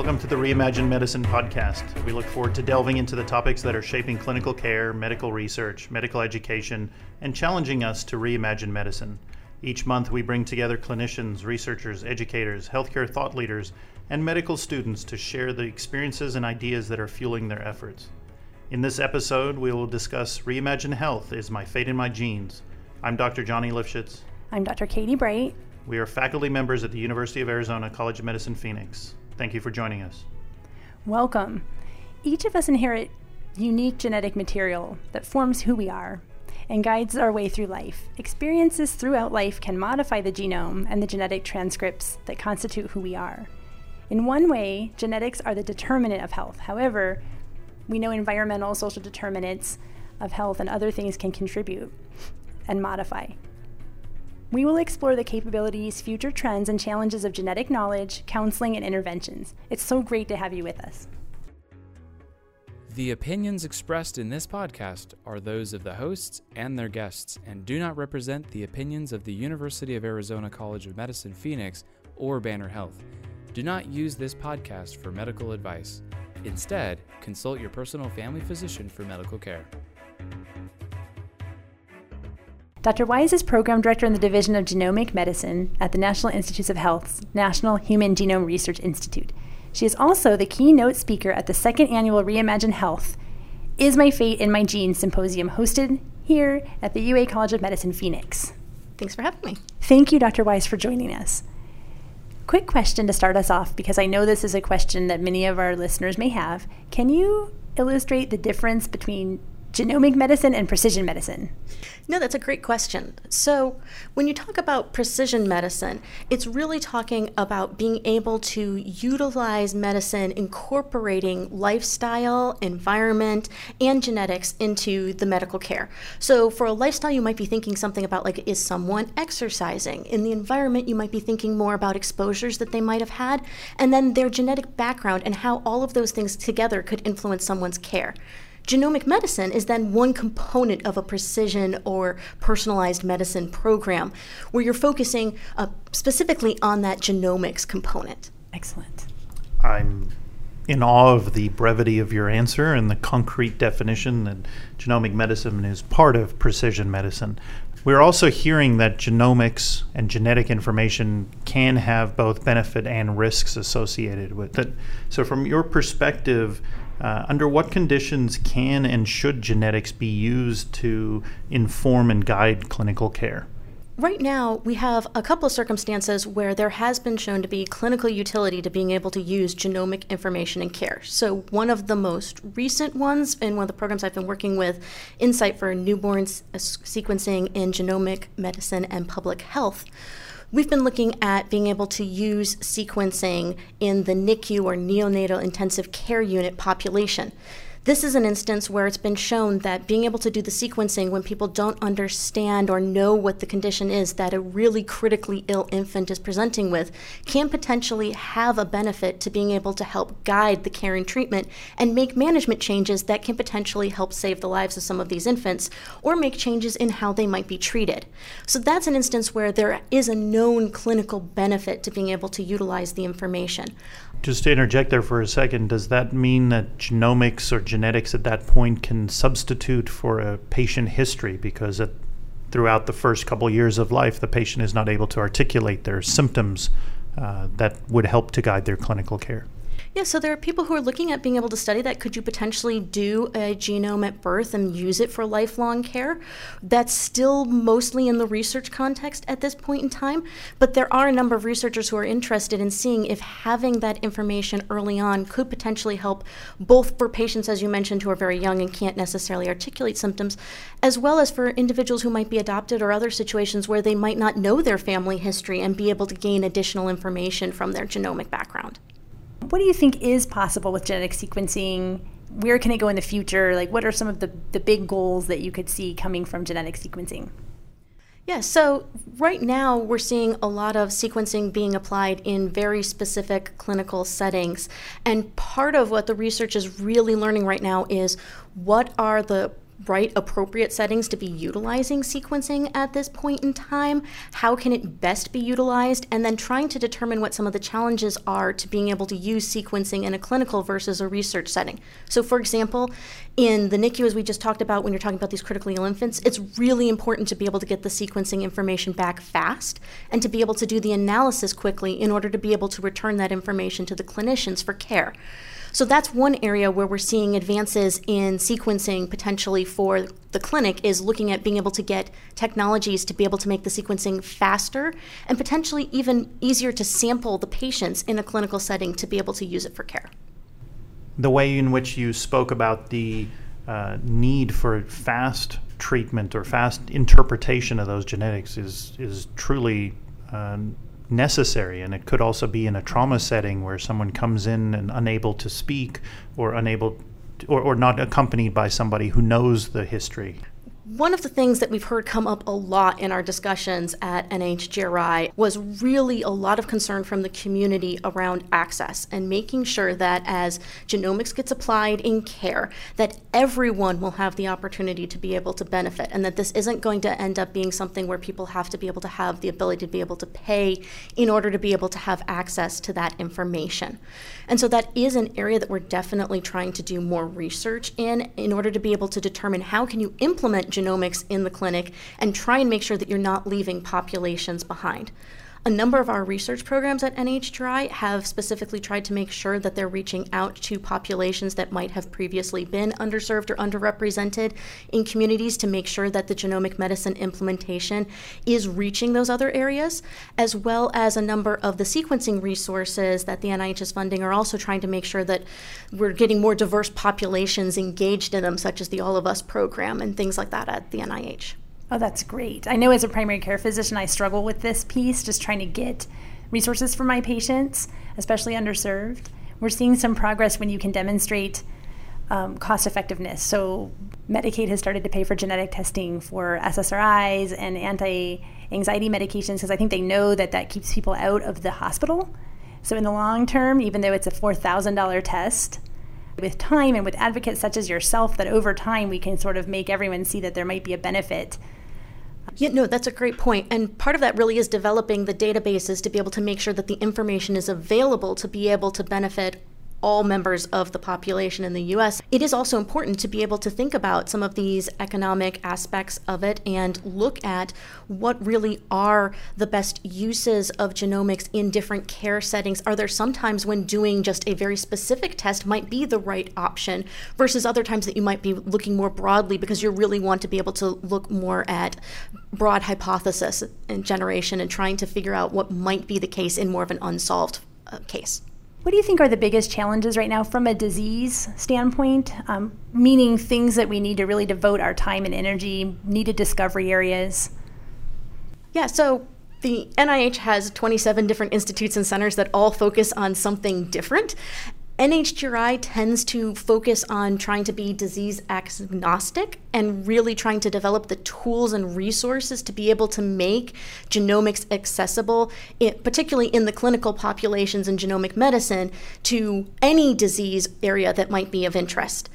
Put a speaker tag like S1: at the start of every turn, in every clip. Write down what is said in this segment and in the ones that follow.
S1: Welcome to the Reimagine Medicine podcast. We look forward to delving into the topics that are shaping clinical care, medical research, medical education, and challenging us to reimagine medicine. Each month, we bring together clinicians, researchers, educators, healthcare thought leaders, and medical students to share the experiences and ideas that are fueling their efforts. In this episode, we will discuss Reimagine Health Is My Fate in My Genes. I'm Dr. Johnny Lifshitz.
S2: I'm Dr. Katie Bright.
S1: We are faculty members at the University of Arizona College of Medicine Phoenix. Thank you for joining us.
S2: Welcome. Each of us inherit unique genetic material that forms who we are and guides our way through life. Experiences throughout life can modify the genome and the genetic transcripts that constitute who we are. In one way, genetics are the determinant of health. However, we know environmental, social determinants of health and other things can contribute and modify. We will explore the capabilities, future trends, and challenges of genetic knowledge, counseling, and interventions. It's so great to have you with us.
S3: The opinions expressed in this podcast are those of the hosts and their guests and do not represent the opinions of the University of Arizona College of Medicine Phoenix or Banner Health. Do not use this podcast for medical advice. Instead, consult your personal family physician for medical care.
S2: Dr. Wise is Program Director in the Division of Genomic Medicine at the National Institutes of Health's National Human Genome Research Institute. She is also the keynote speaker at the second annual Reimagine Health Is My Fate in My Genes symposium hosted here at the UA College of Medicine Phoenix.
S4: Thanks for having me.
S2: Thank you, Dr. Wise, for joining us. Quick question to start us off because I know this is a question that many of our listeners may have. Can you illustrate the difference between genomic medicine and precision medicine?
S4: No, that's a great question. So, when you talk about precision medicine, it's really talking about being able to utilize medicine incorporating lifestyle, environment, and genetics into the medical care. So, for a lifestyle, you might be thinking something about like, is someone exercising? In the environment, you might be thinking more about exposures that they might have had, and then their genetic background and how all of those things together could influence someone's care. Genomic medicine is then one component of a precision or personalized medicine program where you're focusing uh, specifically on that genomics component.
S2: Excellent.
S1: I'm in awe of the brevity of your answer and the concrete definition that genomic medicine is part of precision medicine. We're also hearing that genomics and genetic information can have both benefit and risks associated with it. So, from your perspective, uh, under what conditions can and should genetics be used to inform and guide clinical care?
S4: Right now, we have a couple of circumstances where there has been shown to be clinical utility to being able to use genomic information in care. So, one of the most recent ones, in one of the programs I've been working with, NSIGHT for Newborn Sequencing in Genomic Medicine and Public Health, We've been looking at being able to use sequencing in the NICU or neonatal intensive care unit population. This is an instance where it's been shown that being able to do the sequencing when people don't understand or know what the condition is that a really critically ill infant is presenting with can potentially have a benefit to being able to help guide the care and treatment and make management changes that can potentially help save the lives of some of these infants or make changes in how they might be treated. So that's an instance where there is a known clinical benefit to being able to utilize the information.
S1: Just to interject there for a second, does that mean that genomics or genetics at that point can substitute for a patient history because at, throughout the first couple years of life, the patient is not able to articulate their symptoms uh, that would help to guide their clinical care?
S4: Yeah, so there are people who are looking at being able to study that. Could you potentially do a genome at birth and use it for lifelong care? That's still mostly in the research context at this point in time, but there are a number of researchers who are interested in seeing if having that information early on could potentially help both for patients, as you mentioned, who are very young and can't necessarily articulate symptoms, as well as for individuals who might be adopted or other situations where they might not know their family history and be able to gain additional information from their genomic background.
S2: What do you think is possible with genetic sequencing? Where can it go in the future? Like, what are some of the, the big goals that you could see coming from genetic sequencing?
S4: Yeah, so right now we're seeing a lot of sequencing being applied in very specific clinical settings. And part of what the research is really learning right now is what are the right appropriate settings to be utilizing sequencing at this point in time? How can it best be utilized? And then trying to determine what some of the challenges are to being able to use sequencing in a clinical versus a research setting. So, for example, in the NICU, as we just talked about when you're talking about these critically ill infants, it's really important to be able to get the sequencing information back fast and to be able to do the analysis quickly in order to be able to return that information to the clinicians for care. So that's one area where we're seeing advances in sequencing potentially for the clinic is looking at being able to get technologies to be able to make the sequencing faster and potentially even easier to sample the patients in a clinical setting to be able to use it for care.
S1: The way in which you spoke about the uh, need for fast treatment or fast interpretation of those genetics is is truly uh, necessary. And it could also be in a trauma setting where someone comes in and unable to speak or unable or, or not accompanied by somebody who knows the history.
S4: One of the things that we've heard come up a lot in our discussions at NHGRI was really a lot of concern from the community around access and making sure that as genomics gets applied in care, that everyone will have the opportunity to be able to benefit and that this isn't going to end up being something where people have to be able to have the ability to be able to pay in order to be able to have access to that information. And so that is an area that we're definitely trying to do more research in in order to be able to determine how can you implement genomics in the clinic and try and make sure that you're not leaving populations behind. A number of our research programs at NHGRI have specifically tried to make sure that they're reaching out to populations that might have previously been underserved or underrepresented in communities to make sure that the genomic medicine implementation is reaching those other areas, as well as a number of the sequencing resources that the NIH is funding are also trying to make sure that we're getting more diverse populations engaged in them, such as the All of Us program and things like that at the NIH.
S2: Oh, that's great. I know as a primary care physician, I struggle with this piece, just trying to get resources for my patients, especially underserved. We're seeing some progress when you can demonstrate um, cost effectiveness. So, Medicaid has started to pay for genetic testing for SSRIs and anti anxiety medications because I think they know that that keeps people out of the hospital. So, in the long term, even though it's a $4,000 test, with time and with advocates such as yourself, that over time we can sort of make everyone see that there might be a benefit
S4: yeah, no, that's a great point. And part of that really is developing the databases to be able to make sure that the information is available to be able to benefit all members of the population in the US, it is also important to be able to think about some of these economic aspects of it and look at what really are the best uses of genomics in different care settings. Are there sometimes when doing just a very specific test might be the right option versus other times that you might be looking more broadly because you really want to be able to look more at broad hypothesis and generation and trying to figure out what might be the case in more of an unsolved uh, case.
S2: What do you think are the biggest challenges right now from a disease standpoint? Um, meaning things that we need to really devote our time and energy, needed discovery areas?
S4: Yeah, so the NIH has 27 different institutes and centers that all focus on something different. NHGRI tends to focus on trying to be disease agnostic and really trying to develop the tools and resources to be able to make genomics accessible, particularly in the clinical populations in genomic medicine, to any disease area that might be of interest.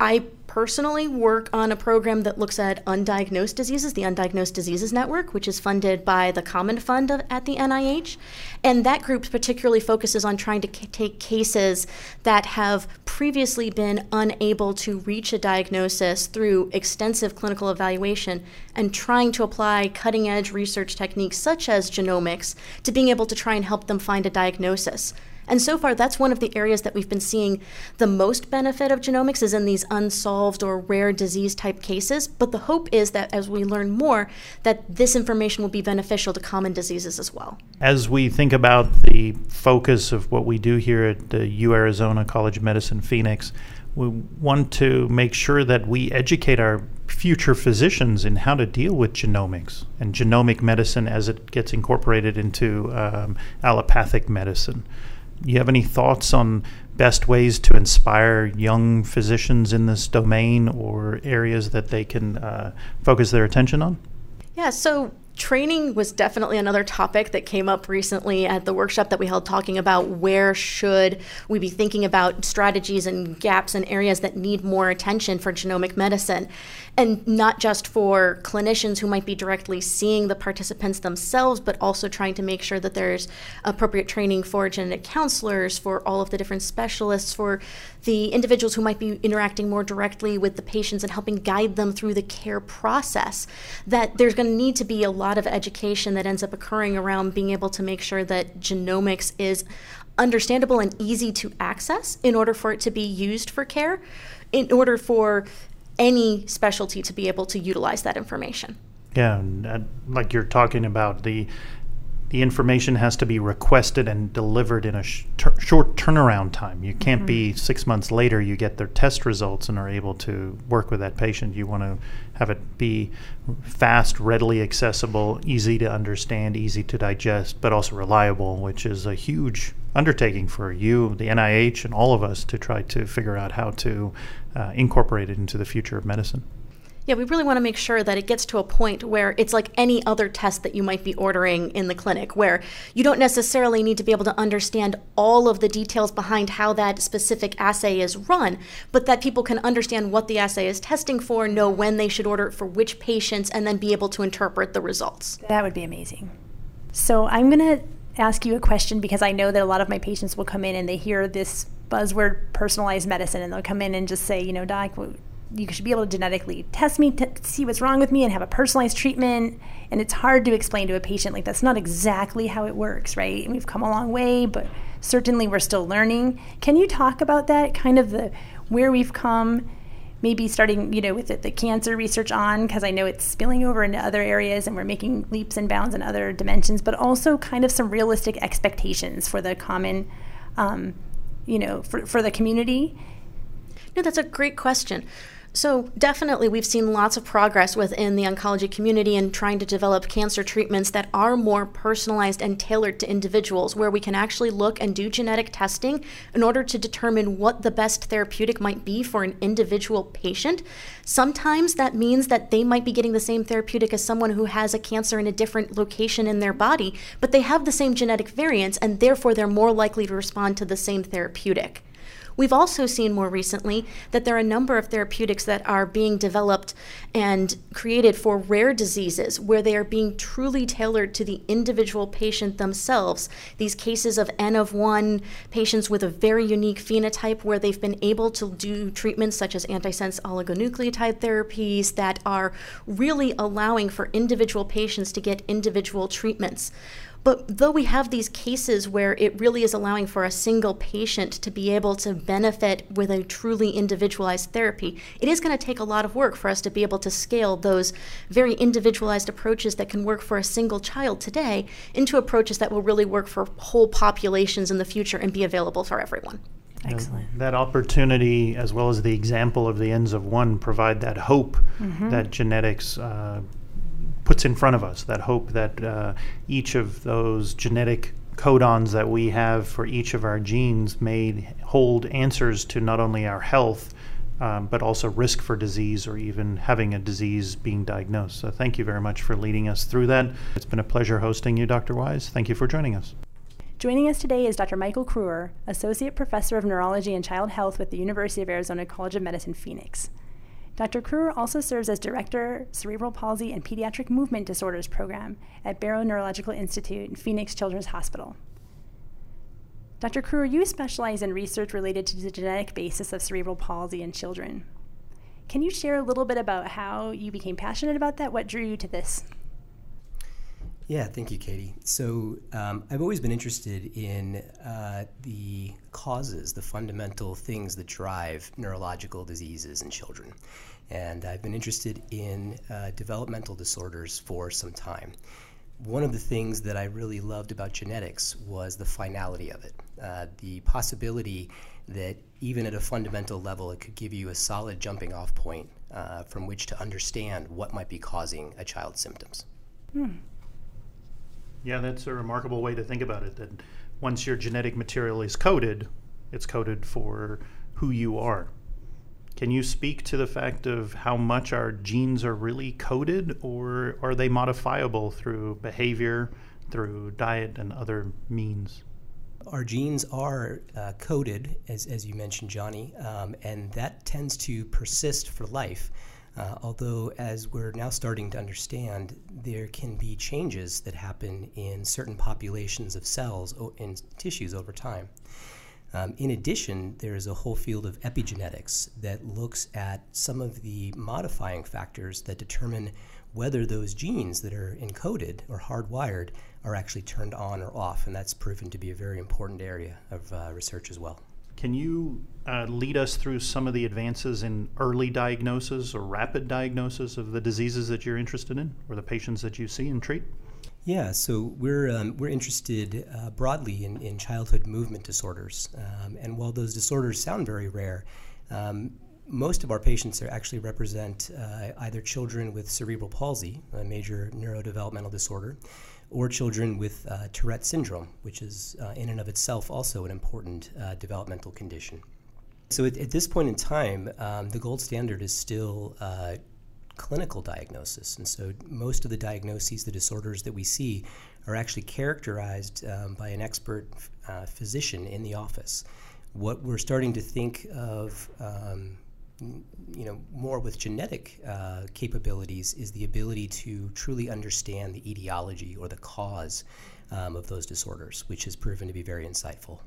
S4: I personally work on a program that looks at undiagnosed diseases, the Undiagnosed Diseases Network, which is funded by the Common Fund at the NIH. And that group particularly focuses on trying to c- take cases that have previously been unable to reach a diagnosis through extensive clinical evaluation and trying to apply cutting edge research techniques such as genomics to being able to try and help them find a diagnosis. And so far, that's one of the areas that we've been seeing the most benefit of genomics is in these unsolved or rare disease type cases. But the hope is that as we learn more, that this information will be beneficial to common diseases as well.
S1: As we think about the focus of what we do here at the U Arizona College of Medicine Phoenix, we want to make sure that we educate our future physicians in how to deal with genomics and genomic medicine as it gets incorporated into um, allopathic medicine you have any thoughts on best ways to inspire young physicians in this domain or areas that they can uh, focus their attention on?
S4: Yeah, so training was definitely another topic that came up recently at the workshop that we held talking about where should we be thinking about strategies and gaps and areas that need more attention for genomic medicine and not just for clinicians who might be directly seeing the participants themselves but also trying to make sure that there's appropriate training for genetic counselors for all of the different specialists for the individuals who might be interacting more directly with the patients and helping guide them through the care process that there's going to need to be a lot of education that ends up occurring around being able to make sure that genomics is understandable and easy to access in order for it to be used for care, in order for any specialty to be able to utilize that information.
S1: Yeah, uh, like you're talking about the the information has to be requested and delivered in a sh- short turnaround time. You can't mm-hmm. be six months later, you get their test results and are able to work with that patient. You want to have it be fast, readily accessible, easy to understand, easy to digest, but also reliable, which is a huge undertaking for you, the NIH, and all of us to try to figure out how to uh, incorporate it into the future of medicine.
S4: Yeah, we really want to make sure that it gets to a point where it's like any other test that you might be ordering in the clinic, where you don't necessarily need to be able to understand all of the details behind how that specific assay is run, but that people can understand what the assay is testing for, know when they should order it for which patients, and then be able to interpret the results.
S2: That would be amazing. So I'm going to ask you a question because I know that a lot of my patients will come in and they hear this buzzword personalized medicine and they'll come in and just say, you know, doc, you should be able to genetically test me to see what's wrong with me and have a personalized treatment. And it's hard to explain to a patient like that's not exactly how it works right? And we've come a long way but certainly we're still learning. Can you talk about that kind of the where we've come maybe starting you know with the, the cancer research on? Because i know it's spilling over into other areas and we're making leaps and bounds in other dimensions but also kind of some realistic expectations for the common um, you know for, for the community?
S4: No that's a great question so, definitely, we've seen lots of progress within the oncology community in trying to develop cancer treatments that are more personalized and tailored to individuals, where we can actually look and do genetic testing in order to determine what the best therapeutic might be for an individual patient. Sometimes that means that they might be getting the same therapeutic as someone who has a cancer in a different location in their body, but they have the same genetic variants, and therefore they're more likely to respond to the same therapeutic. We've also seen more recently that there are a number of therapeutics that are being developed and created for rare diseases where they are being truly tailored to the individual patient themselves. These cases of N of 1 patients with a very unique phenotype where they've been able to do treatments such as antisense oligonucleotide therapies that are really allowing for individual patients to get individual treatments. But though we have these cases where it really is allowing for a single patient to be able to benefit with a truly individualized therapy, it is going to take a lot of work for us to be able to scale those very individualized approaches that can work for a single child today into approaches that will really work for whole populations in the future and be available for everyone.
S2: Excellent.
S1: Uh, that opportunity, as well as the example of the ends of one, provide that hope mm-hmm. that genetics uh, puts in front of us. That hope that uh, each of those genetic codons that we have for each of our genes may hold answers to not only our health, um, but also risk for disease or even having a disease being diagnosed. So, thank you very much for leading us through that. It's been a pleasure hosting you, Dr. Wise. Thank you for joining us.
S2: Joining us today is Dr. Michael Kruer, Associate Professor of Neurology and Child Health with the University of Arizona College of Medicine, Phoenix. Dr. Kruer also serves as Director, Cerebral Palsy and Pediatric Movement Disorders Program at Barrow Neurological Institute and Phoenix Children's Hospital. Dr. Kruer, you specialize in research related to the genetic basis of cerebral palsy in children. Can you share a little bit about how you became passionate about that? What drew you to this?
S5: Yeah, thank you, Katie. So um, I've always been interested in uh, the causes, the fundamental things that drive neurological diseases in children. And I've been interested in uh, developmental disorders for some time. One of the things that I really loved about genetics was the finality of it, uh, the possibility that even at a fundamental level, it could give you a solid jumping off point uh, from which to understand what might be causing a child's symptoms. Hmm.
S1: Yeah, that's a remarkable way to think about it. That once your genetic material is coded, it's coded for who you are. Can you speak to the fact of how much our genes are really coded, or are they modifiable through behavior, through diet, and other means?
S5: Our genes are uh, coded, as, as you mentioned, Johnny, um, and that tends to persist for life. Uh, although, as we're now starting to understand, there can be changes that happen in certain populations of cells and tissues over time. Um, in addition, there is a whole field of epigenetics that looks at some of the modifying factors that determine whether those genes that are encoded or hardwired are actually turned on or off, and that's proven to be a very important area of uh, research as well.
S1: Can you uh, lead us through some of the advances in early diagnosis or rapid diagnosis of the diseases that you're interested in or the patients that you see and treat?
S5: Yeah, so we're, um, we're interested uh, broadly in, in childhood movement disorders. Um, and while those disorders sound very rare, um, most of our patients actually represent uh, either children with cerebral palsy, a major neurodevelopmental disorder, or children with uh, Tourette syndrome, which is uh, in and of itself also an important uh, developmental condition. So at, at, this point in time, um, the gold standard is still uh, clinical diagnosis. And so most of the diagnoses, the disorders that we see, are actually characterized um, by an expert uh, physician in the office. What we're starting to think of um, you know, more with genetic uh, capabilities is the ability to truly understand the etiology or the cause um, of those disorders, which has proven to be very insightful.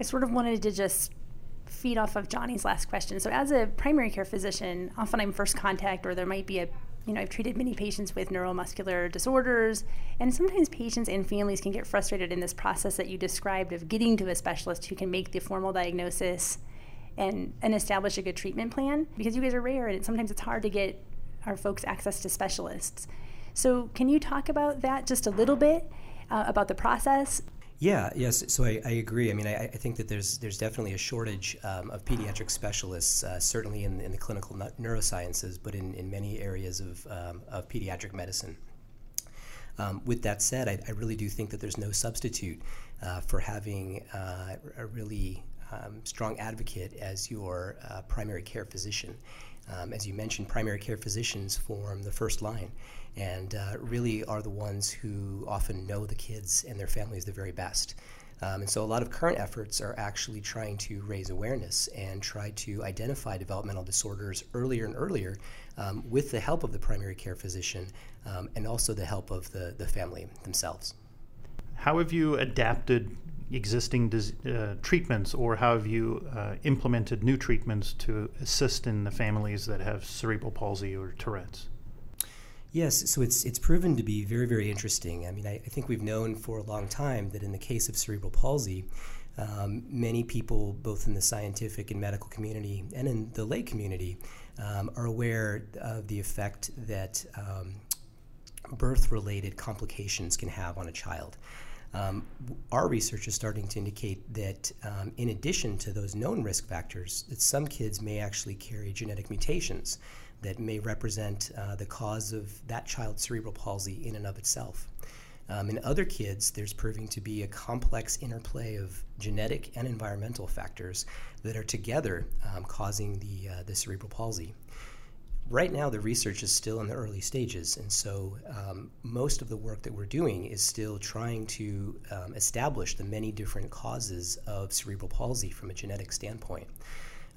S2: I sort of wanted to just feed off of Johnny's last question. So, as a primary care physician, often I'm first contact, or there might be a you know, I've treated many patients with neuromuscular disorders, and sometimes patients and families can get frustrated in this process that you described of getting to a specialist who can make the formal diagnosis and and establish a good treatment plan because you guys are rare and sometimes it's hard to get our folks access to specialists. So can you talk about that just a little bit uh, about the process?
S5: Yeah, yes. So I, I agree. I mean, I, I, think that there's there's definitely a shortage um, of pediatric specialists, uh, certainly in, in the clinical neurosciences, but in, in many areas of, um, of pediatric medicine. Um, with that said, I, I, really do think that there's no substitute uh, for having uh, a really um, strong advocate as your uh, primary care physician. Um, as you mentioned, primary care physicians form the first line and uh, really are the ones who often know the kids and their families the very best. Um, and so a lot of current efforts are actually trying to raise awareness and try to identify developmental disorders earlier and earlier um, with the help of the primary care physician um, and also the help of the, the family themselves.
S1: How have you adapted existing uh, treatments, or how have you uh, implemented new treatments to assist in the families that have cerebral palsy or Tourette's?
S5: Yes, so it's it's proven to be very very interesting. I mean, I, I think we've known for a long time that in the case of cerebral palsy, um, many people, both in the scientific and medical community and in the lay community, um, are aware of the effect that um, birth related complications can have on a child. Um, our research is starting to indicate that um, in addition to those known risk factors, that some kids may actually carry genetic mutations that may represent uh, the cause of that child's cerebral palsy in and of itself. Um, in other kids, there's proving to be a complex interplay of genetic and environmental factors that are together um, causing the, uh, the cerebral palsy right now the research is still in the early stages, and so um, most of the work that we're doing is still trying to um, establish the many different causes of cerebral palsy from a genetic standpoint.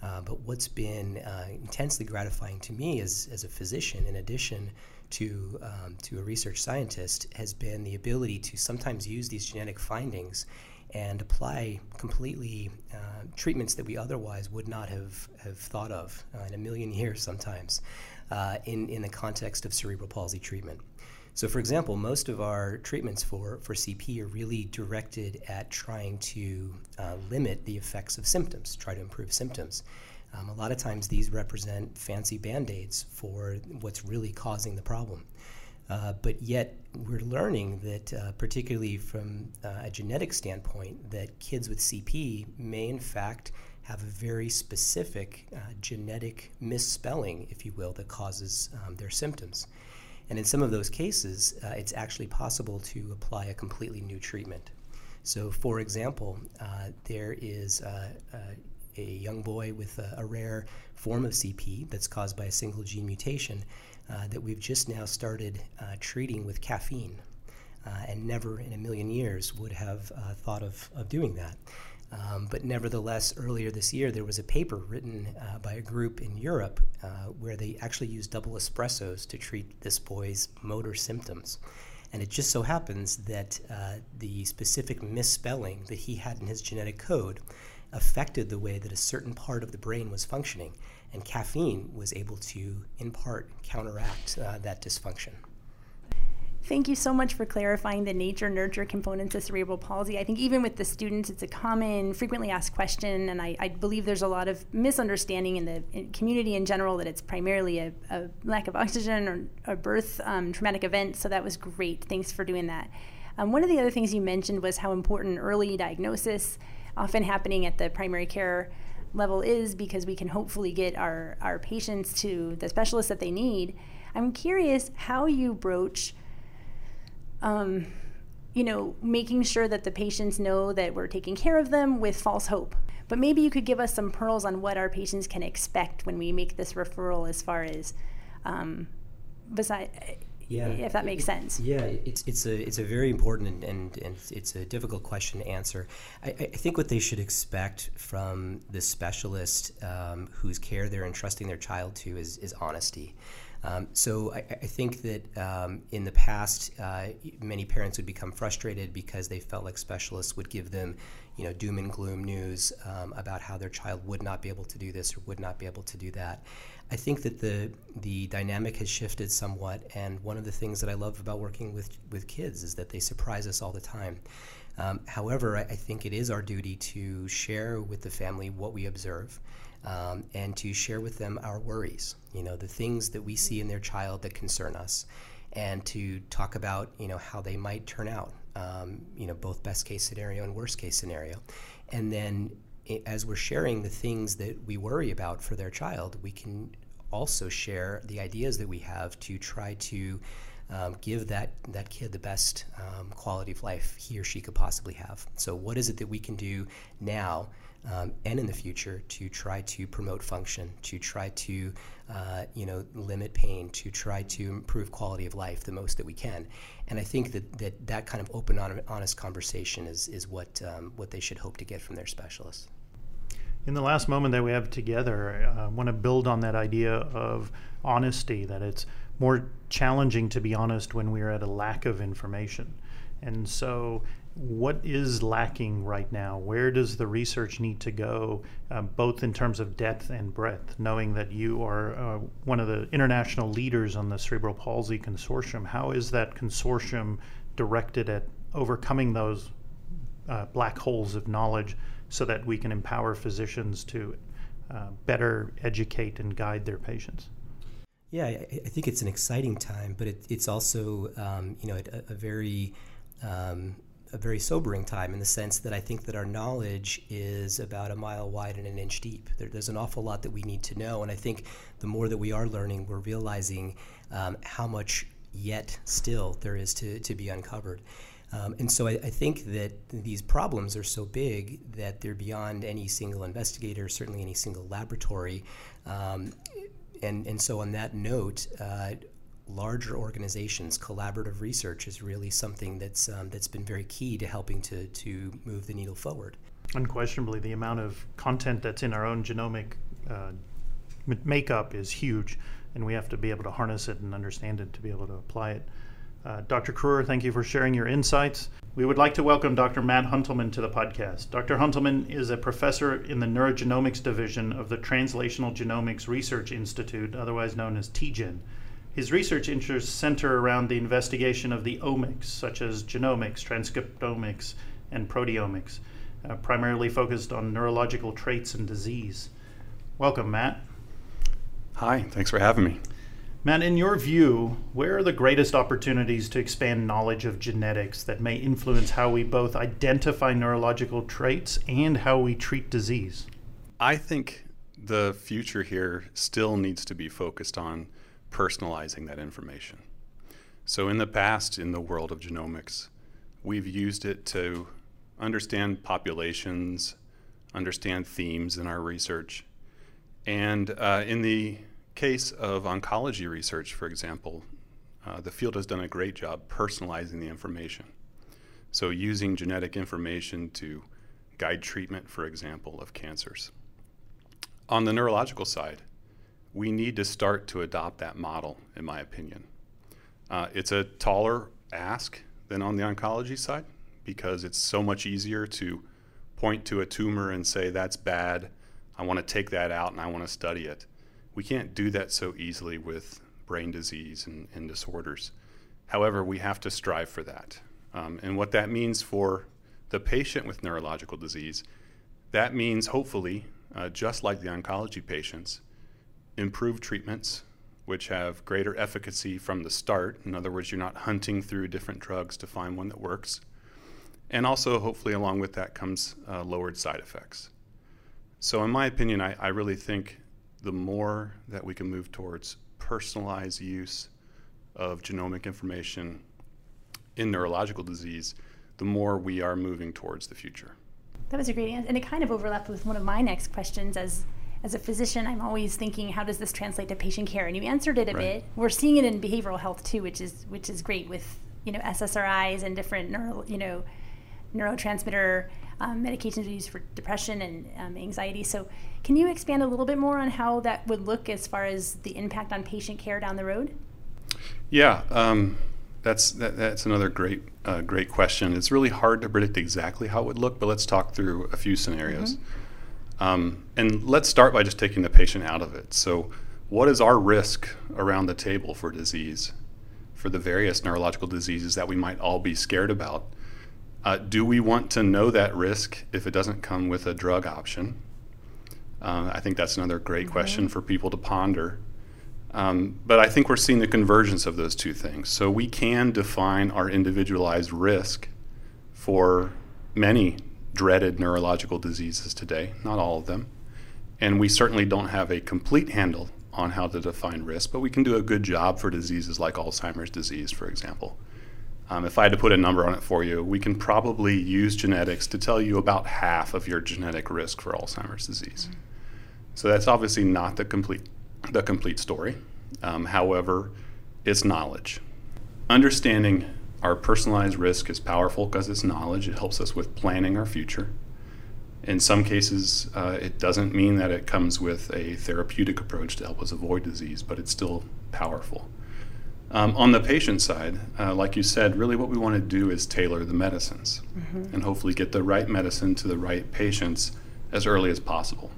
S5: Uh, but what's been uh, intensely gratifying to me as, as a physician, in addition to, um, to a research scientist, has been the ability to sometimes use these genetic findings and apply completely uh, treatments that we otherwise would not have, have thought of uh, in a million years sometimes uh, in, in the context of cerebral palsy treatment. So, for example, most of our treatments for, for CP are really directed at trying to uh, limit the effects of symptoms, try to improve symptoms. Um, a lot of times these represent fancy band aids for what's really causing the problem. Uh, but yet, we're learning that, uh, particularly from uh, a genetic standpoint, that kids with CP may in fact have a very specific uh, genetic misspelling, if you will, that causes um, their symptoms. And in some of those cases, uh, it's actually possible to apply a completely new treatment. So, for example, there is a young boy with a, a, rare form of CP that's caused by a single gene mutation uh, that we've just now started uh, treating with caffeine. Uh, and never in a million years would have uh, thought of, of doing that. Um, but nevertheless, earlier this year, there was a paper written uh, by a group in Europe uh, where they actually used double espressos to treat this boy's motor symptoms. And it just so happens that uh, the specific misspelling that he had in his genetic code affected the way that a certain part of the brain was functioning. And caffeine was able to, in part, counteract uh, that dysfunction.
S2: Thank you so much for clarifying the nature nurture components of cerebral palsy. I think even with the students, it's a common, frequently asked question, and I, I believe there's a lot of misunderstanding in the in community in general that it's primarily a, a lack of oxygen or a birth um, traumatic event. So that was great. Thanks for doing that. Um, one of the other things you mentioned was how important early diagnosis, often happening at the primary care level, is because we can hopefully get our, our patients to the specialists that they need. I'm curious how you broach um, you know, making sure that the patients know that we're taking care of them with false hope. But maybe you could give us some pearls on what our patients can expect when we make this referral as far as, um, beside, yeah, if that makes sense.
S5: Yeah, it's, it's, a, it's a very important and, and, and it's a difficult question to answer. I, I think what they should expect from the specialist um, whose care they're entrusting their child to is, is honesty. Um, so I, I, think that um, in the past, uh, many parents would become frustrated because they felt like specialists would give them, you know, doom and gloom news um, about how their child would not be able to do this or would not be able to do that. I think that the the dynamic has shifted somewhat, and one of the things that I love about working with with kids is that they surprise us all the time. Um, however, I, I think it is our duty to share with the family what we observe um, and to share with them our worries, you know, the things that we see in their child that concern us, and to talk about, you know, how they might turn out, um, you know, both best case scenario and worst case scenario. And then as we're sharing the things that we worry about for their child, we can also share the ideas that we have to try to um, give that, that kid the best um, quality of life he or she could possibly have. So, what is it that we can do now um, and in the future to try to promote function, to try to uh, you know limit pain, to try to improve quality of life the most that we can. And I think that that, that kind of open, honest conversation is is what um, what they should hope to get from their specialists.
S1: In the last moment that we have together, I want to build on that idea of honesty. That it's more challenging to be honest when we're at a lack of information. And so what is lacking right now? Where does the research need to go, uh, both in terms of depth and breadth? Knowing that you are uh, one of the international leaders on the Cerebral Palsy Consortium, how is that consortium directed at overcoming those uh, black holes of knowledge so that we can empower physicians to uh, better educate and guide their patients?
S5: Yeah, I, I think it's an exciting time, but it, it's also, um, you know, a, a very um, a very sobering time in the sense that I think that our knowledge is about a mile wide and an inch deep. There, there's an awful lot that we need to know, and I think the more that we are learning, we're realizing um, how much yet still there is to, to be uncovered. Um, and so I, I, think that these problems are so big that they're beyond any single investigator, certainly any single laboratory. Um, and, and so, on that note, uh, larger organizations, collaborative research is really something that's um, that's been very key to helping to to move the needle forward.
S1: Unquestionably, the amount of content that's in our own genomic uh, makeup is huge, and we have to be able to harness it and understand it to be able to apply it. Uh, Dr. Kruer, thank you for sharing your insights. We would like to welcome Dr. Matt Huentelman to the podcast. Dr. Huentelman is a professor in the Neurogenomics Division of the Translational Genomics Research Institute, otherwise known as TGen. His research interests center around the investigation of the omics, such as genomics, transcriptomics, and proteomics, uh, primarily focused on neurological traits and disease. Welcome, Matt.
S6: Hi, thanks for having me.
S1: Matt, in your view, where are the greatest opportunities to expand knowledge of genetics that may influence how we both identify neurological traits and how we treat disease?
S6: I think the future here still needs to be focused on personalizing that information. So, in the past, in the world of genomics, we've used it to understand populations, understand themes in our research. And uh, in the case of oncology research, for example, uh, the field has done a great job personalizing the information. So, using genetic information to guide treatment, for example, of cancers. On the neurological side, we need to start to adopt that model, in my opinion. Uh, it's a taller ask than on the oncology side because it's so much easier to point to a tumor and say, that's bad, I want to take that out and I want to study it. We can't do that so easily with brain disease and, and disorders. However, we have to strive for that. Um, and what that means for the patient with neurological disease, that means hopefully, uh, just like the oncology patients, improved treatments which have greater efficacy from the start. In other words, you're not hunting through different drugs to find one that works. And also, hopefully, along with that comes uh, lowered side effects. So, in my opinion, I, I really think the more that we can move towards personalized use of genomic information in neurological disease, the more we are moving towards the future.
S2: That was a great answer, and it kind of overlapped with one of my next questions. As as a physician, I'm always thinking, how does this translate to patient care? And you answered it a
S6: Right.
S2: bit. We're seeing it in behavioral health too, which is which is great with you know SSRIs and different neuro you know neurotransmitter um, medications used for depression and um, anxiety. So, can you expand a little bit more on how that would look as far as the impact on patient care down the road?
S6: Yeah, um, that's that, that's another great uh, great question. It's really hard to predict exactly how it would look, but let's talk through a few scenarios. Um, and let's start by just taking the patient out of it. So, what is our risk around the table for disease, for the various neurological diseases that we might all be scared about? Uh, do we want to know that risk if it doesn't come with a drug option? Uh, I think that's another great question for people to ponder. Um, but I think we're seeing the convergence of those two things. So we can define our individualized risk for many dreaded neurological diseases today, not all of them. And we certainly don't have a complete handle on how to define risk, but we can do a good job for diseases like Alzheimer's disease, for example. Um, if I had to put a number on it for you, we can probably use genetics to tell you about half of your genetic risk for Alzheimer's disease. So that's obviously not the complete the complete story. Um, however, it's knowledge. Understanding our personalized risk is powerful because it's knowledge. It helps us with planning our future. In some cases, uh, it doesn't mean that it comes with a therapeutic approach to help us avoid disease, but it's still powerful. Um, on the patient side, uh, like you said, really what we want to do is tailor the medicines and hopefully get the right medicine to the right patients as early as possible.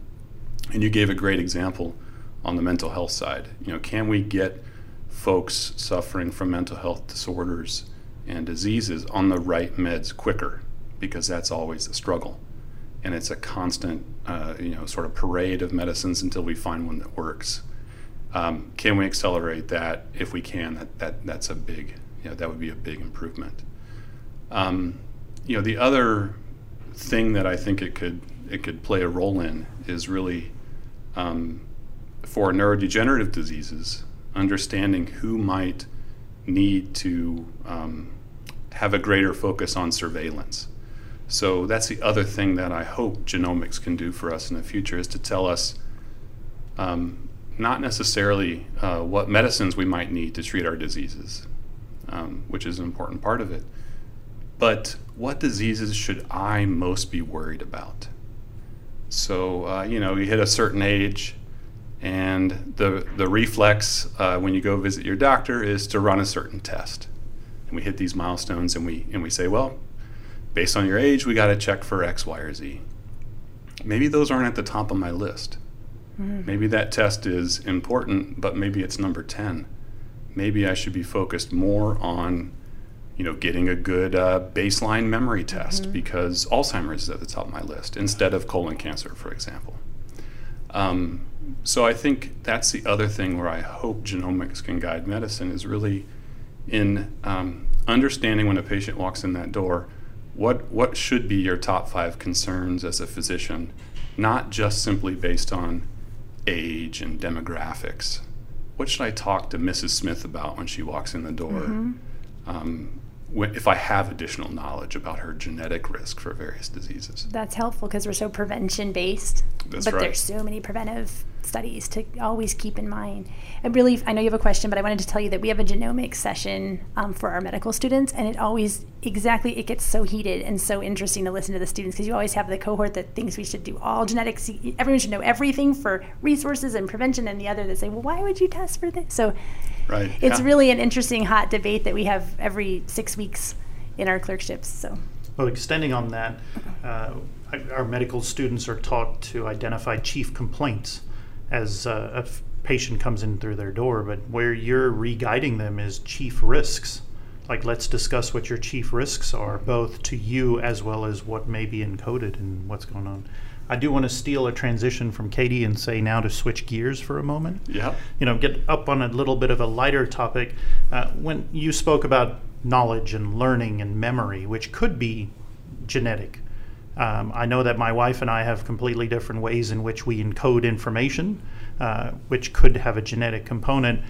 S6: And you gave a great example on the mental health side. You know, can we get folks suffering from mental health disorders and diseases on the right meds quicker? Because that's always the struggle. And it's a constant, uh, you know, sort of parade of medicines until we find one that works. Um, can we accelerate that? If we can, that, that that's a big, you know, that would be a big improvement. Um, you know, the other thing that I think it could it could play a role in is really um, for neurodegenerative diseases, understanding who might need to um, have a greater focus on surveillance. So that's the other thing that I hope genomics can do for us in the future is to tell us um, not necessarily uh, what medicines we might need to treat our diseases, um, which is an important part of it, but what diseases should I most be worried about? So, uh, you know, you hit a certain age, and the, the reflex uh, when you go visit your doctor is to run a certain test. And we hit these milestones and we, and we say, well, based on your age, we got to check for X, Y, or Z. Maybe those aren't at the top of my list. Maybe that test is important, but maybe it's number 10. Maybe I should be focused more on, you know, getting a good uh, baseline memory test because Alzheimer's is at the top of my list instead of colon cancer, for example. Um, so I think that's the other thing where I hope genomics can guide medicine is really in um, understanding when a patient walks in that door, what what should be your top five concerns as a physician, not just simply based on age and demographics. What should I talk to Mrs. Smith about when she walks in the door? Um, if I have additional knowledge about her genetic risk for various diseases.
S2: That's helpful because we're so prevention based.
S6: That's
S2: but
S6: right.
S2: there's so many preventive studies to always keep in mind. I really, I know you have a question, but I wanted to tell you that we have a genomics session um, for our medical students, and it always exactly it gets so heated and so interesting to listen to the students because you always have the cohort that thinks we should do all genetics. Everyone should know everything for resources and prevention, and the other that say, well, why would you test for this? So
S6: Right.
S2: it's
S6: yeah.
S2: really an interesting hot debate that we have every six weeks in our clerkships. So
S1: Well, extending on that, uh, our medical students are taught to identify chief complaints as uh, a f- patient comes in through their door, but where you're re-guiding them is chief risks. Like, let's discuss what your chief risks are, both to you as well as what may be encoded and what's going on. I do want to steal a transition from Katie and say now to switch gears for a moment
S6: Yeah.
S1: you know, get up on a little bit of a lighter topic. Uh, when you spoke about knowledge and learning and memory, which could be genetic, um, I know that my wife and I have completely different ways in which we encode information, uh, which could have a genetic component.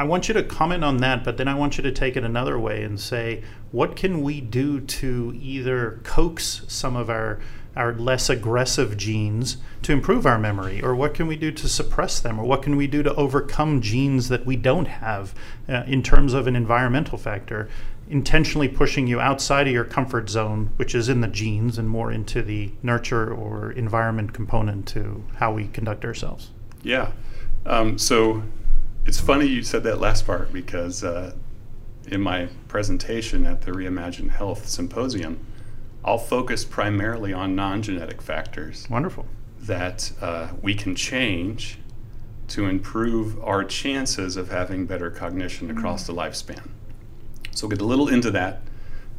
S1: I want you to comment on that, but then I want you to take it another way and say, what can we do to either coax some of our our less aggressive genes to improve our memory, or what can we do to suppress them, or what can we do to overcome genes that we don't have uh, in terms of an environmental factor? Intentionally pushing you outside of your comfort zone, which is in the genes, and more into the nurture or environment component to how we conduct ourselves.
S6: Yeah. Um, so it's funny you said that last part because uh, in my presentation at the Reimagine Health Symposium, I'll focus primarily on non genetic factors
S1: Wonderful.
S6: that uh, we can change to improve our chances of having better cognition across the lifespan. So we'll get a little into that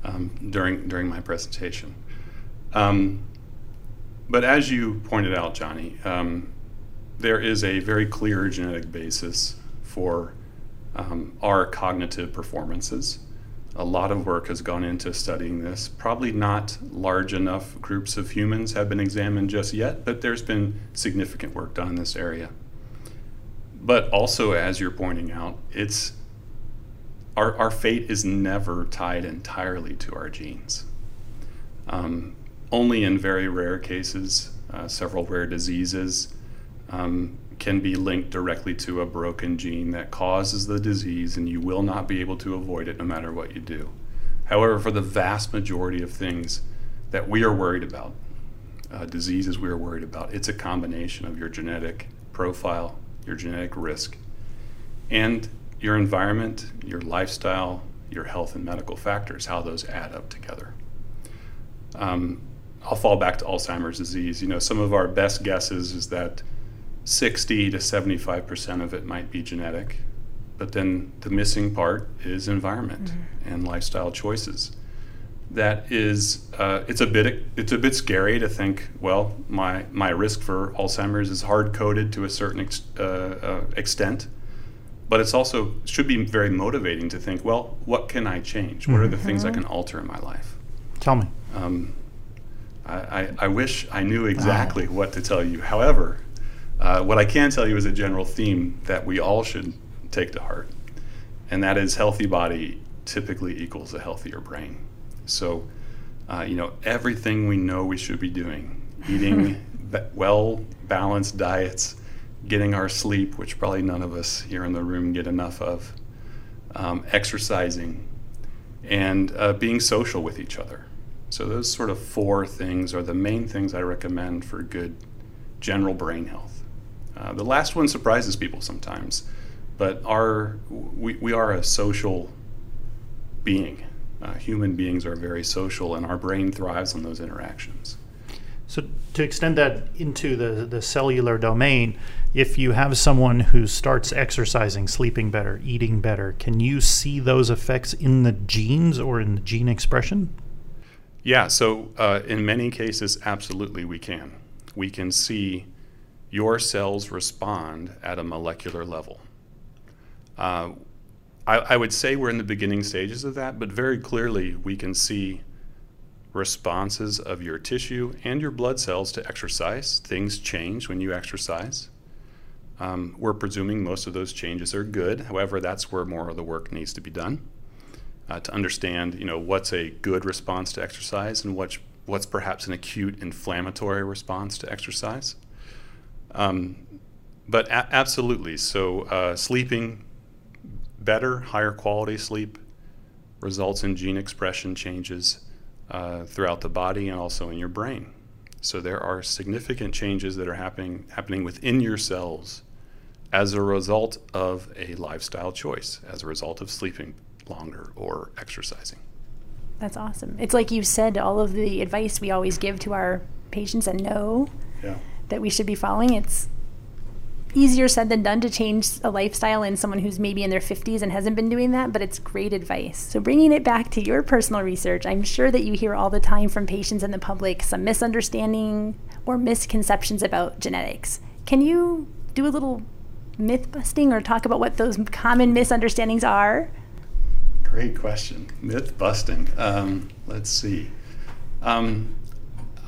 S6: um, during, during my presentation. Um, but as you pointed out, Johnny, um, there is a very clear genetic basis for um, our cognitive performances. A lot of work has gone into studying this. Probably not large enough groups of humans have been examined just yet, but there's been significant work done in this area. But also, as you're pointing out, it's our, our fate is never tied entirely to our genes. Um, only in very rare cases, uh, several rare diseases, um, can be linked directly to a broken gene that causes the disease, and you will not be able to avoid it no matter what you do. However, for the vast majority of things that we are worried about, uh, diseases we are worried about, it's a combination of your genetic profile, your genetic risk, and your environment, your lifestyle, your health and medical factors, how those add up together. Um, I'll fall back to Alzheimer's disease. You know, some of our best guesses is that 60 to 75 percent of it might be genetic, but then the missing part is environment mm-hmm. and lifestyle choices. That is, uh, it's a bit it's a bit scary to think. Well, my my risk for Alzheimer's is hard coded to a certain ex- uh, uh, extent, but it's also should be very motivating to think. Well, what can I change? What are the things I can alter in my life?
S1: Tell me.
S6: Um, I, I, I wish I knew exactly wow. what to tell you. However, uh, what I can tell you is a general theme that we all should take to heart, and that is healthy body typically equals a healthier brain. So, uh, you know, everything we know we should be doing, eating well balanced diets, getting our sleep, which probably none of us here in the room get enough of, um, exercising, and uh, being social with each other. So, those sort of four things are the main things I recommend for good general brain health. Uh, the last one surprises people sometimes, but our we, we are a social being. Uh, human beings are very social, and our brain thrives on those interactions.
S1: So, to extend that into the, the cellular domain, if you have someone who starts exercising, sleeping better, eating better, can you see those effects in the genes or in the gene expression?
S6: Yeah, so uh, in many cases, absolutely we can. We can see your cells respond at a molecular level. Uh, I, I, would say we're in the beginning stages of that, but very clearly we can see responses of your tissue and your blood cells to exercise. Things change when you exercise. Um, we're presuming most of those changes are good. However, that's where more of the work needs to be done. uh, to understand, you know, what's a good response to exercise and what's what's perhaps an acute inflammatory response to exercise. Um, but a- absolutely, so uh, sleeping better, higher quality sleep results in gene expression changes uh, throughout the body and also in your brain. So there are significant changes that are happening happening within your cells as a result of a lifestyle choice, as a result of sleeping longer or exercising.
S2: That's awesome. It's like you said, all of the advice we always give to our patients and know
S6: Yeah.
S2: That we should be following. It's easier said than done to change a lifestyle in someone who's maybe in their 50s and hasn't been doing that, but it's great advice. So, bringing it back to your personal research, I'm sure that you hear all the time from patients and the public some misunderstanding or misconceptions about genetics. Can you do a little myth busting or talk about what those common misunderstandings are?
S6: Great question. Myth busting. Um, let's see. Um,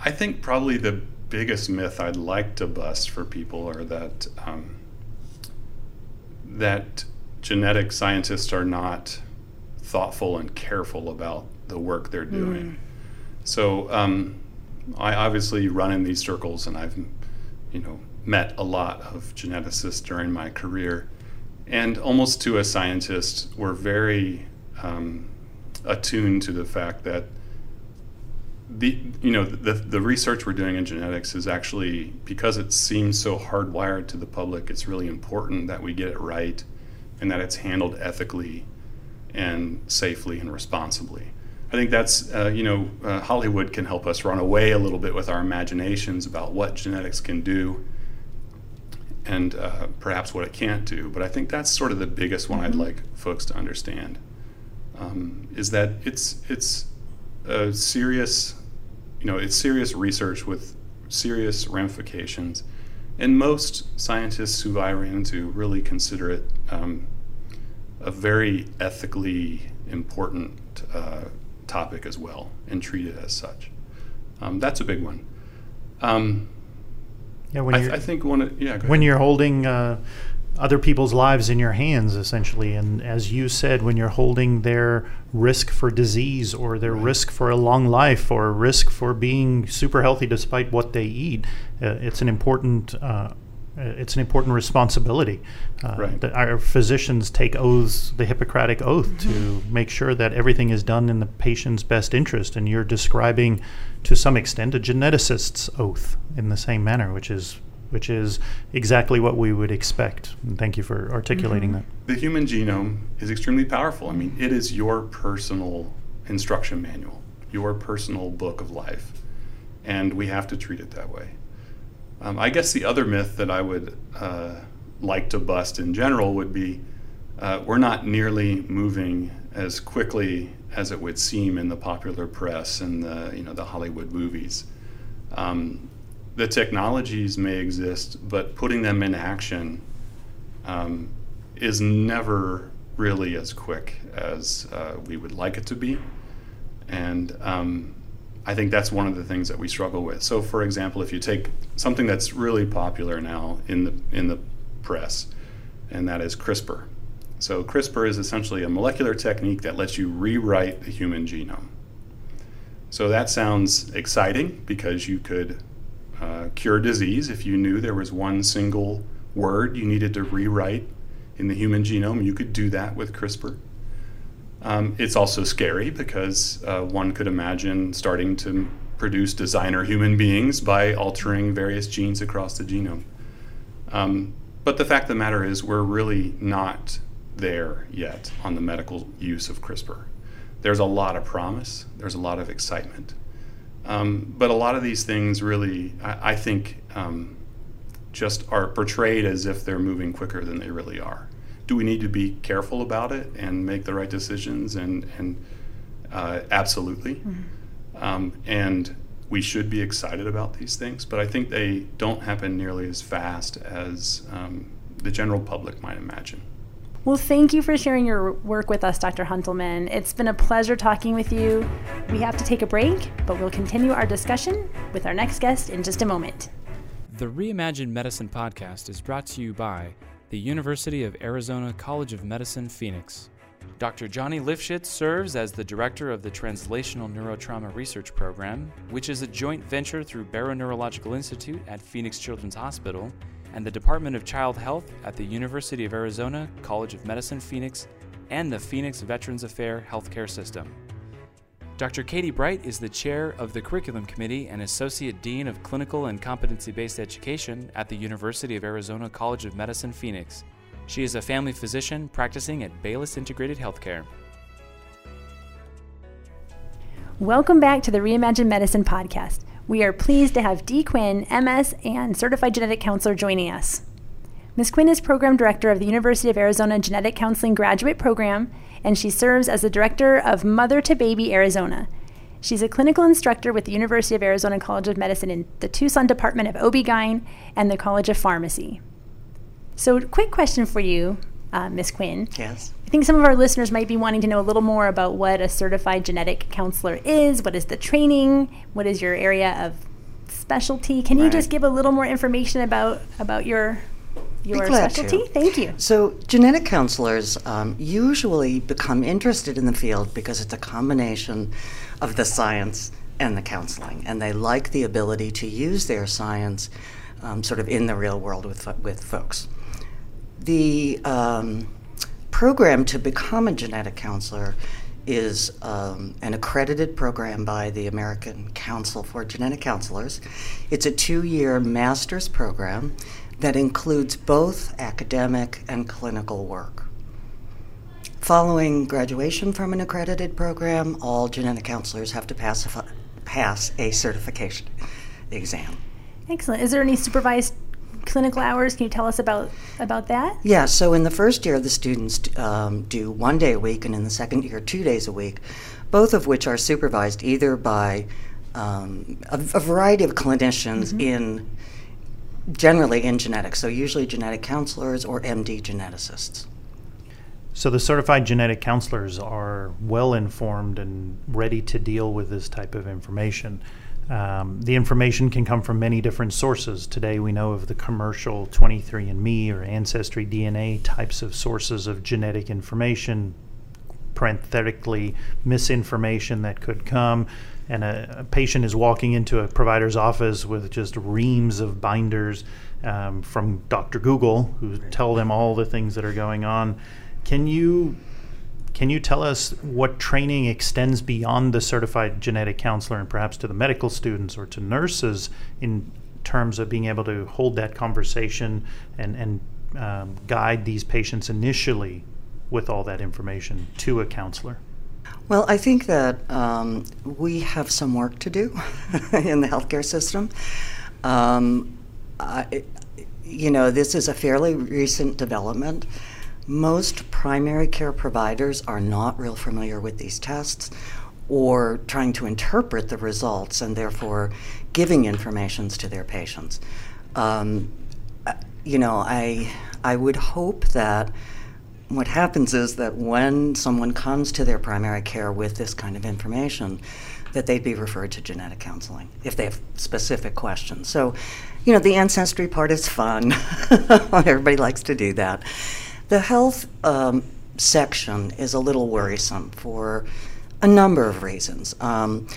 S6: I think probably the biggest myth I'd like to bust for people are that um, that genetic scientists are not thoughtful and careful about the work they're doing. So um, I obviously run in these circles, and I've you know met a lot of geneticists during my career, and almost to a scientist, we're very um, attuned to the fact that the you know the the research we're doing in genetics is actually because it seems so hardwired to the public. It's really important that we get it right, and that it's handled ethically, and safely and responsibly. I think that's uh, you know uh, Hollywood can help us run away a little bit with our imaginations about what genetics can do, and uh, perhaps what it can't do. But I think that's sort of the biggest one I'd like folks to understand um, is that it's it's a serious, you know, it's serious research with serious ramifications, and most scientists who I ran into really consider it um, a very ethically important uh, topic as well, and treat it as such. Um, that's a big one. Um,
S1: Yeah, when
S6: I,
S1: you're,
S6: I think one. of- Yeah.
S1: When you're holding uh, other people's lives in your hands, essentially, and as you said, when you're holding their risk for disease or their
S6: Right.
S1: risk for a long life or risk for being super healthy despite what they eat, uh, it's an important. Uh, it's an important responsibility. Uh,
S6: Right.
S1: that our physicians take oaths, the Hippocratic oath, to make sure that everything is done in the patient's best interest. And you're describing, to some extent, a geneticist's oath in the same manner, which is which is exactly what we would expect. And thank you for articulating that.
S6: the human genome is extremely powerful. I mean, it is your personal instruction manual, your personal book of life, and we have to treat it that way. Um, I guess the other myth that I would uh, like to bust in general would be uh, we're not nearly moving as quickly as it would seem in the popular press and the you know the Hollywood movies. Um, the technologies may exist, but putting them in action um, is never really as quick as uh, we would like it to be. And um, I think that's one of the things that we struggle with. So, for example, if you take something that's really popular now in the, in the press, and that is CRISPR. So, CRISPR is essentially a molecular technique that lets you rewrite the human genome. So, that sounds exciting because you could uh, cure disease if you knew there was one single word you needed to rewrite in the human genome. You could do that with CRISPR. Um, it's also scary because uh, one could imagine starting to produce designer human beings by altering various genes across the genome. Um, but the fact of the matter is, we're really not there yet on the medical use of CRISPR. There's a lot of promise, there's a lot of excitement. Um, but a lot of these things really, I, I think, um, just are portrayed as if they're moving quicker than they really are. Do we need to be careful about it and make the right decisions? And, and uh, absolutely. Um, and we should be excited about these things, but I think they don't happen nearly as fast as um, the general public might imagine.
S2: Well, thank you for sharing your work with us, Dr. Huentelman. It's been a pleasure talking with you. We have to take a break, but we'll continue our discussion with our next guest in just a moment.
S3: The Reimagined Medicine podcast is brought to you by the University of Arizona College of Medicine, Phoenix. Dr. Johnny Lifshitz serves as the director of the Translational Neurotrauma Research Program, which is a joint venture through Barrow Neurological Institute at Phoenix Children's Hospital and the Department of Child Health at the University of Arizona College of Medicine Phoenix and the Phoenix Veterans Affair Healthcare System. Dr. Katie Bright is the chair of the Curriculum Committee and Associate Dean of Clinical and Competency Based Education at the University of Arizona College of Medicine Phoenix. She is a family physician practicing at Bayless Integrated Healthcare.
S2: Welcome back to the Reimagine Medicine podcast. We are pleased to have Dee Quinn, MS, and certified genetic counselor joining us. Ms. Quinn is program director of the University of Arizona Genetic Counseling Graduate Program, and she serves as the director of Mother to Baby Arizona. She's a clinical instructor with the University of Arizona College of Medicine in the Tucson Department of OB-GYN and the College of Pharmacy. So, quick question for you, uh, Ms. Quinn.
S7: Yes.
S2: I think some of our listeners might be wanting to know a little more about what a certified genetic counselor is. What is the training? What is your area of specialty? Can you just give a little more information about about your your specialty?
S7: to.
S2: Thank you.
S7: So, genetic counselors um, usually become interested in the field because it's a combination of the science and the counseling, and they like the ability to use their science um, sort of in the real world with, with folks. The um, program to become a genetic counselor is um, an accredited program by the American Council for Genetic Counselors. It's a two year master's program that includes both academic and clinical work. Following graduation from an accredited program, all genetic counselors have to pass a, pass a certification exam.
S2: Excellent. Is there any supervised clinical hours? Can you tell us about about that?
S7: Yeah, so in the first year, the students um, do one day a week, and in the second year, two days a week, both of which are supervised either by um, a, a variety of clinicians in generally in genetics, so usually genetic counselors or MD geneticists.
S1: So the certified genetic counselors are well informed and ready to deal with this type of information. Um, the information can come from many different sources. Today, we know of the commercial 23andMe or Ancestry DNA types of sources of genetic information, parenthetically, misinformation that could come. And a, a patient is walking into a provider's office with just reams of binders um, from Dr. Google, who tell them all the things that are going on. Can you can you tell us what training extends beyond the certified genetic counselor and perhaps to the medical students or to nurses in terms of being able to hold that conversation and, and um, guide these patients initially with all that information to a counselor?
S7: Well, I think that um, we have some work to do in the healthcare system. Um, I, you know, this is a fairly recent development. Most primary care providers are not real familiar with these tests or trying to interpret the results and therefore giving informations to their patients. Um, uh, you know, I, I would hope that what happens is that when someone comes to their primary care with this kind of information, that they'd be referred to genetic counseling if they have specific questions. So, you know, the ancestry part is fun. Everybody likes to do that. The health um, section is a little worrisome for a number of reasons. Um,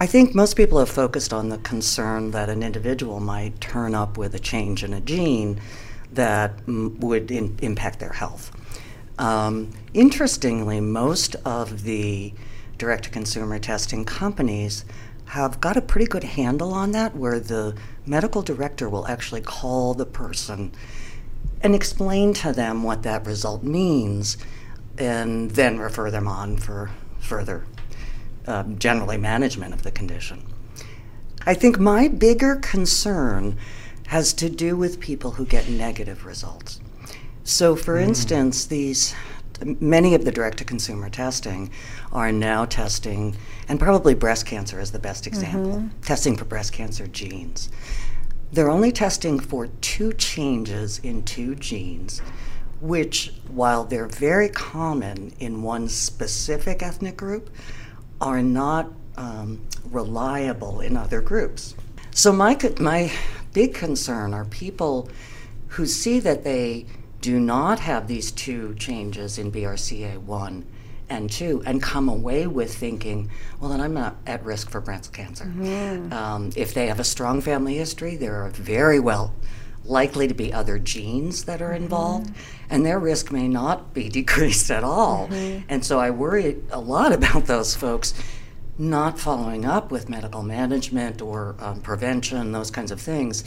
S7: I think most people have focused on the concern that an individual might turn up with a change in a gene that mm, would in, impact their health. Um, interestingly, most of the direct to consumer testing companies have got a pretty good handle on that, where the medical director will actually call the person and explain to them what that result means and then refer them on for further, um, generally, management of the condition. I think my bigger concern has to do with people who get negative results. So, for instance, these many of the direct to consumer testing are now testing, and probably breast cancer is the best example, testing for breast cancer genes. They're only testing for two changes in two genes, which, while they're very common in one specific ethnic group, are not um, reliable in other groups. So, my, my big concern are people who see that they do not have these two changes in BRCA1 and two, and come away with thinking, well, then I'm not at risk for breast cancer.
S2: Mm-hmm.
S7: Um, if they have a strong family history, there are very well likely to be other genes that are involved, and their risk may not be decreased at all. And so I worry a lot about those folks not following up with medical management or um, prevention, those kinds of things,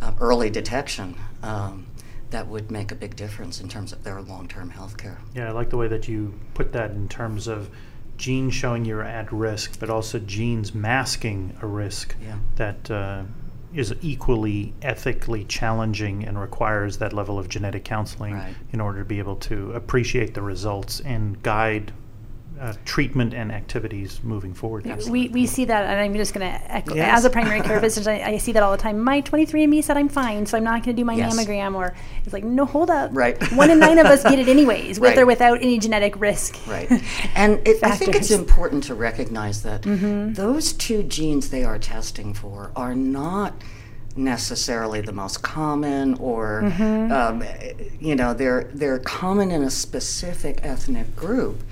S7: uh, early detection. Um, that would make a big difference in terms of their long-term health care.
S1: Yeah, I like the way that you put that in terms of genes showing you're at risk, but also genes masking a risk
S7: Yeah.
S1: that uh, is equally ethically challenging and requires that level of genetic counseling
S7: Right.
S1: in order to be able to appreciate the results and guide uh, treatment and activities moving forward.
S2: We, we see that, and I'm just going to echo.
S7: Yes.
S2: As a primary care physician, I, I see that all the time. My 23andMe said I'm fine, so I'm not going to do my
S7: Yes.
S2: mammogram. Or it's like, no, hold up.
S7: Right.
S2: One in nine of us get it anyways, with or without any genetic risk.
S7: Right. And it, I think it's important to recognize that those two genes they are testing for are not necessarily the most common or um, you know they're they're common in a specific ethnic group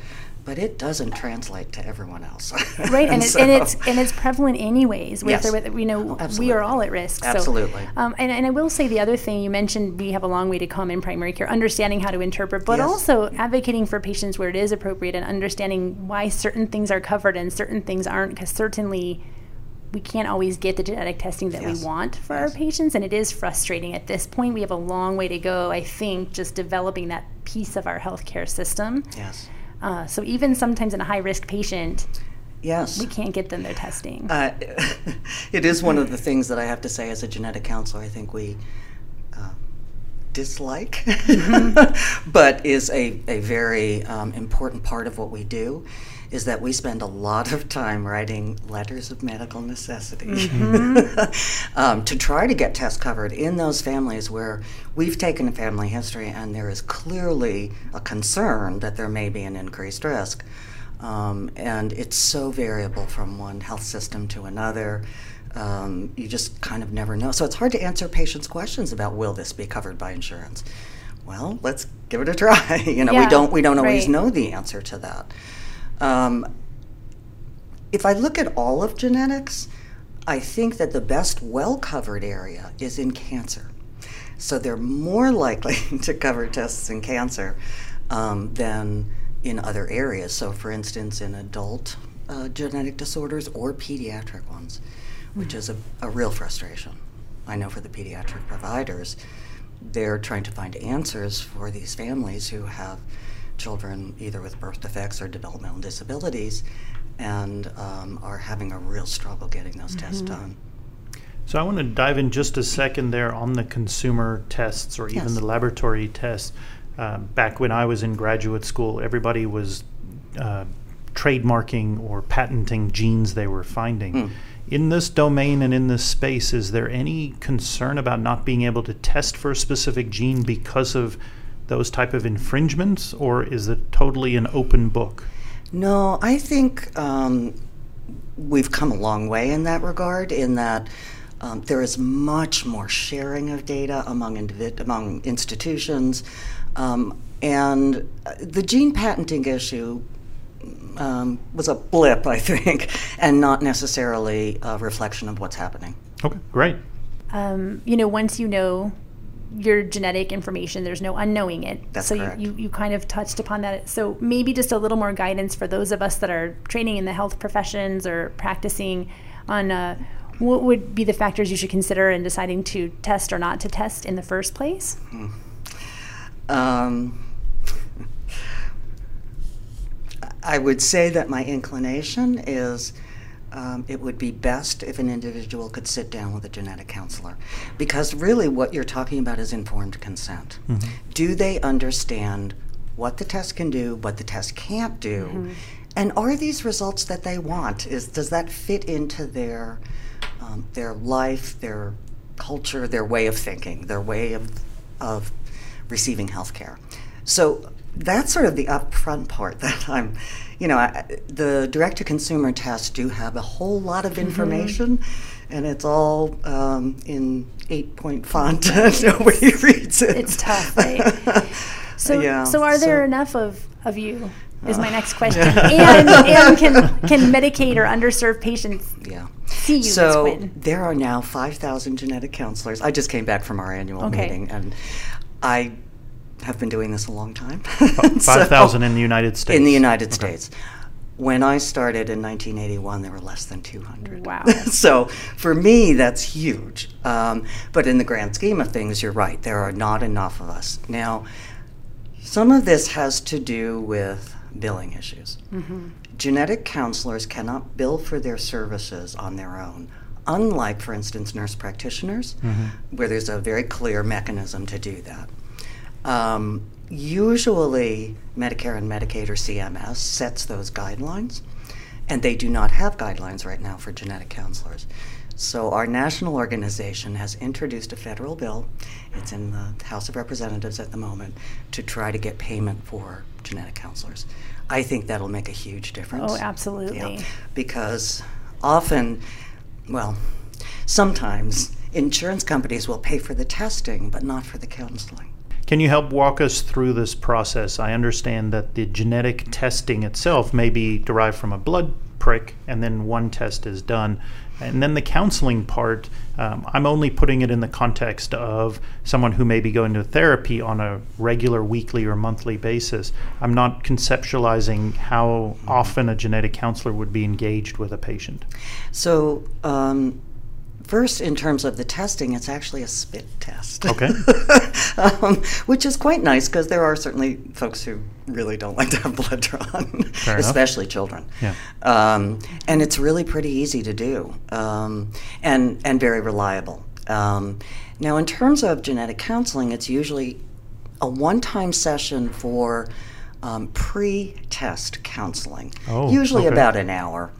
S7: but it doesn't translate to everyone else
S2: Right, and, it,
S7: so-
S2: and it's and it's prevalent anyways. With
S7: Yes.
S2: or with you know, we are all at risk. So,
S7: Absolutely.
S2: um, and, and I will say the other thing you mentioned, we have a long way to come in primary care, understanding how to interpret, but
S7: Yes.
S2: also advocating for patients where it is appropriate and understanding why certain things are covered and certain things aren't. Because certainly, we can't always get the genetic testing that
S7: Yes.
S2: we want for
S7: Yes.
S2: our patients, and it is frustrating. At this point, we have a long way to go. I think just developing that piece of our healthcare system.
S7: yes
S2: Uh, so even sometimes in a high risk patient,
S7: yes
S2: we can't get them their testing.
S7: Uh, it is one of the things that I have to say as a genetic counselor. I think we uh, dislike, but is a, a very um, important part of what we do. Is that we spend a lot of time writing letters of medical necessity um, to try to get tests covered in those families where we've taken a family history and there is clearly a concern that there may be an increased risk. Um, and it's so variable from one health system to another. Um, you just kind of never know. So it's hard to answer patients' questions about will this be covered by insurance. Well, let's give it a try. you know, we don't we don't always
S2: right.
S7: know the answer to that. Um, if I look at all of genetics, I think that the best well covered area is in cancer. So they're more likely to cover tests in cancer um, than in other areas. So, for instance, in adult uh, genetic disorders or pediatric ones, which is a, a real frustration. I know for the pediatric providers, they're trying to find answers for these families who have children either with birth defects or developmental disabilities and um, are having a real struggle getting those tests done.
S1: So I want to dive in just a second there on the consumer tests or even
S7: Yes.
S1: the laboratory tests. Uh, back when I was in graduate school, everybody was uh, trademarking or patenting genes they were finding. In this domain and in this space, is there any concern about not being able to test for a specific gene because of those type of infringements, or is it totally an open book?
S7: No, I think um, we've come a long way in that regard. In that um, there is much more sharing of data among individ- among institutions, um, and uh, the gene patenting issue um, was a blip, I think, and not necessarily a reflection of what's happening.
S1: Okay, great.
S2: um, you know, once you know your genetic information, there's no unknowing it.
S7: That's
S2: so
S7: correct.
S2: You, you, you kind of touched upon that. So maybe just a little more guidance for those of us that are training in the health professions or practicing on uh, what would be the factors you should consider in deciding to test or not to test in the first place.
S7: Um, I would say that my inclination is um, it would be best if an individual could sit down with a genetic counselor. Because really, what you're talking about is informed consent. Do they understand what the test can do, what the test can't do? And are these results that they want? Is does that fit into their um, their life, their culture, their way of thinking, their way of of receiving health care? So that's sort of the upfront part that I'm, you know, I, the direct to consumer tests do have a whole lot of information, and it's all um, in eight point font. Nobody reads it.
S2: It's tough, right? So,
S7: Yeah,
S2: so are there
S7: so-
S2: enough of, of you is my next question. and, and can, can Medicaid or underserved patients
S7: Yeah.
S2: see you
S7: So there are now 5,000 genetic counselors. I just came back from our annual
S2: Okay.
S7: meeting, and I have been doing this a long time.
S1: Five thousand in the United States.
S7: in the United States. When I started in 1981, there were less than 200.
S2: Wow.
S7: so for me, that's huge. Um, but in the grand scheme of things, you're right. There are not enough of us. Now, some of this has to do with billing issues. Genetic counselors cannot bill for their services on their own, unlike, for instance, nurse practitioners, where there's a very clear mechanism to do that. Um, usually, Medicare and Medicaid or CMS sets those guidelines, and they do not have guidelines right now for genetic counselors. So, our national organization has introduced a federal bill. It's in the House of Representatives at the moment to try to get payment for genetic counselors. I think that'll make a huge difference.
S2: Oh, absolutely.
S7: Yeah, because often, well, sometimes insurance companies will pay for the testing, but not for the counseling.
S1: Can you help walk us through this process? I understand that the genetic testing itself may be derived from a blood prick, and then one test is done. And then the counseling part, um, I'm only putting it in the context of someone who may be going to therapy on a regular weekly or monthly basis. I'm not conceptualizing how often a genetic counselor would be engaged with a patient.
S7: So, um, first, in terms of the testing, it's actually a spit test.
S1: Okay.
S7: um, which is quite nice because there are certainly folks who really don't like to have blood drawn, especially children.
S1: Yeah.
S7: Um, and it's really pretty easy to do um, and, and very reliable. Um, now, in terms of genetic counseling, it's usually a one time session for um, pre test counseling,
S1: Oh,
S7: usually
S1: okay.
S7: about an hour.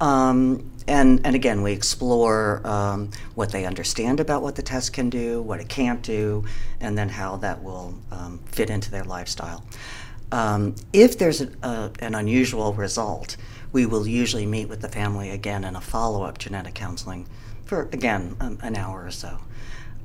S7: Um, and, and again, we explore um, what they understand about what the test can do, what it can't do, and then how that will um, fit into their lifestyle. Um, if there's a, a, an unusual result, we will usually meet with the family again in a follow up genetic counseling for, again, um, an hour or so.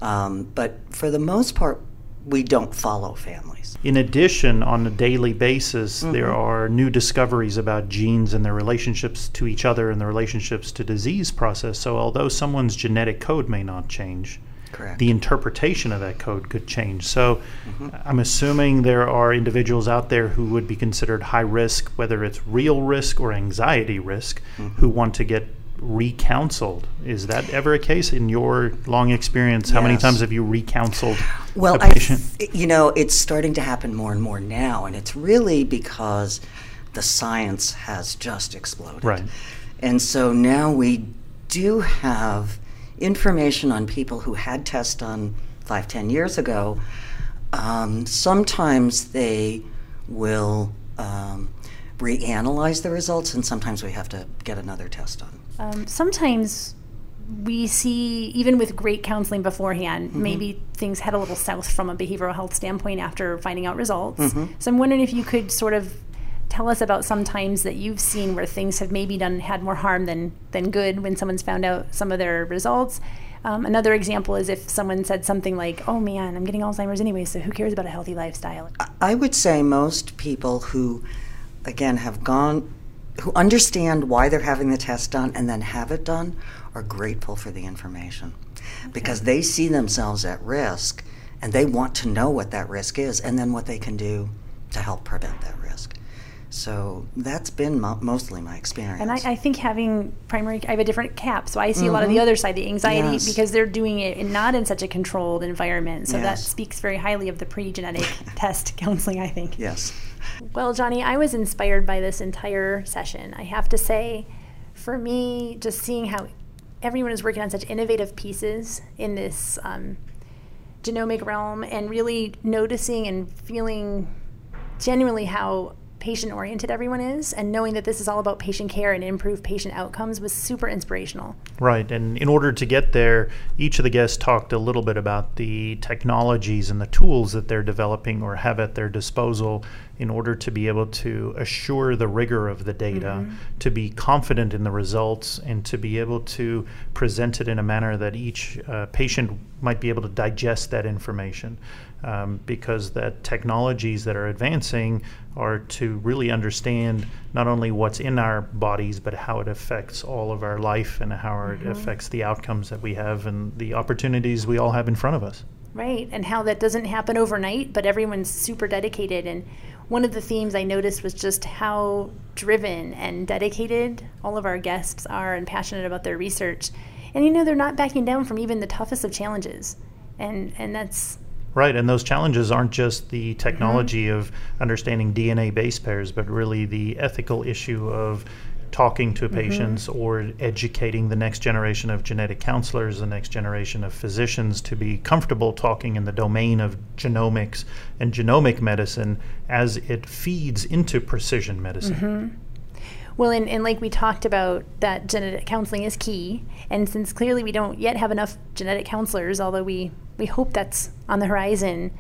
S7: Um, but for the most part, we don't follow families.
S1: In addition, on a daily basis,
S7: Mm-hmm.
S1: there are new discoveries about genes and their relationships to each other and their relationships to disease process. So, although someone's genetic code may not change,
S7: Correct.
S1: the interpretation of that code could change. So,
S7: Mm-hmm.
S1: I'm assuming there are individuals out there who would be considered high risk, whether it's real risk or anxiety risk,
S7: Mm-hmm.
S1: who want to get recounseled. Is that ever a case in your long experience? How many times have you recounseled
S7: Well,
S1: a
S7: I,
S1: patient?
S7: th- you know, it's starting to happen more and more now, and it's really because the science has just exploded.
S1: Right.
S7: And so now we do have information on people who had tests done five, ten years ago. Um, sometimes they will um, reanalyze the results, and sometimes we have to get another test done.
S2: Um, sometimes we see, even with great counseling beforehand,
S7: Mm-hmm.
S2: maybe things head a little south from a behavioral health standpoint after finding out results.
S7: Mm-hmm.
S2: So I'm wondering if you could sort of tell us about some times that you've seen where things have maybe done had more harm than than good when someone's found out some of their results. Um, another example is if someone said something like, "Oh man, I'm getting Alzheimer's anyway, so who cares about a healthy lifestyle?"
S7: I would say most people who, again, have gone, who understand why they're having the test done and then have it done, are grateful for the information because they see themselves at risk and they want to know what that risk is and then what they can do to help prevent that risk. So that's been mo- mostly my experience.
S2: And I, I think having primary, I have a different cap, so I see a lot of the other side, the anxiety,
S7: Mm-hmm. Yes.
S2: because they're doing it not in such a controlled environment. So that speaks very highly of the pre genetic test counseling, I think.
S7: yes.
S2: Well, Johnny, I was inspired by this entire session. I have to say, for me, just seeing how everyone is working on such innovative pieces in this um, genomic realm and really noticing and feeling genuinely how patient oriented everyone is and knowing that this is all about patient care and improved patient outcomes was super inspirational.
S1: Right. And in order to get there, each of the guests talked a little bit about the technologies and the tools that they're developing or have at their disposal in order to be able to assure the rigor of the data, to be confident in the results, and to be able to present it in a manner that each uh, patient might be able to digest that information. Um, because the technologies that are advancing are to to really understand not only what's in our bodies, but how it affects all of our life and how it affects the outcomes that we have and the opportunities we all have in front of us.
S2: Right, and how that doesn't happen overnight, but everyone's super dedicated. And one of the themes I noticed was just how driven and dedicated all of our guests are and passionate about their research. And you know, they're not backing down from even the toughest of challenges. And and that's
S1: Right, and those challenges aren't just the mm-hmm. technology of understanding DNA base pairs, but really the ethical issue of talking to mm-hmm. patients or educating the next generation of genetic counselors, the next generation of physicians to be comfortable talking in the domain of genomics and genomic medicine as it feeds into precision medicine. Mm-hmm.
S2: Well, and, and like we talked about, that genetic counseling is key. And since clearly we don't yet have enough genetic counselors, although we, we hope that's on the horizon,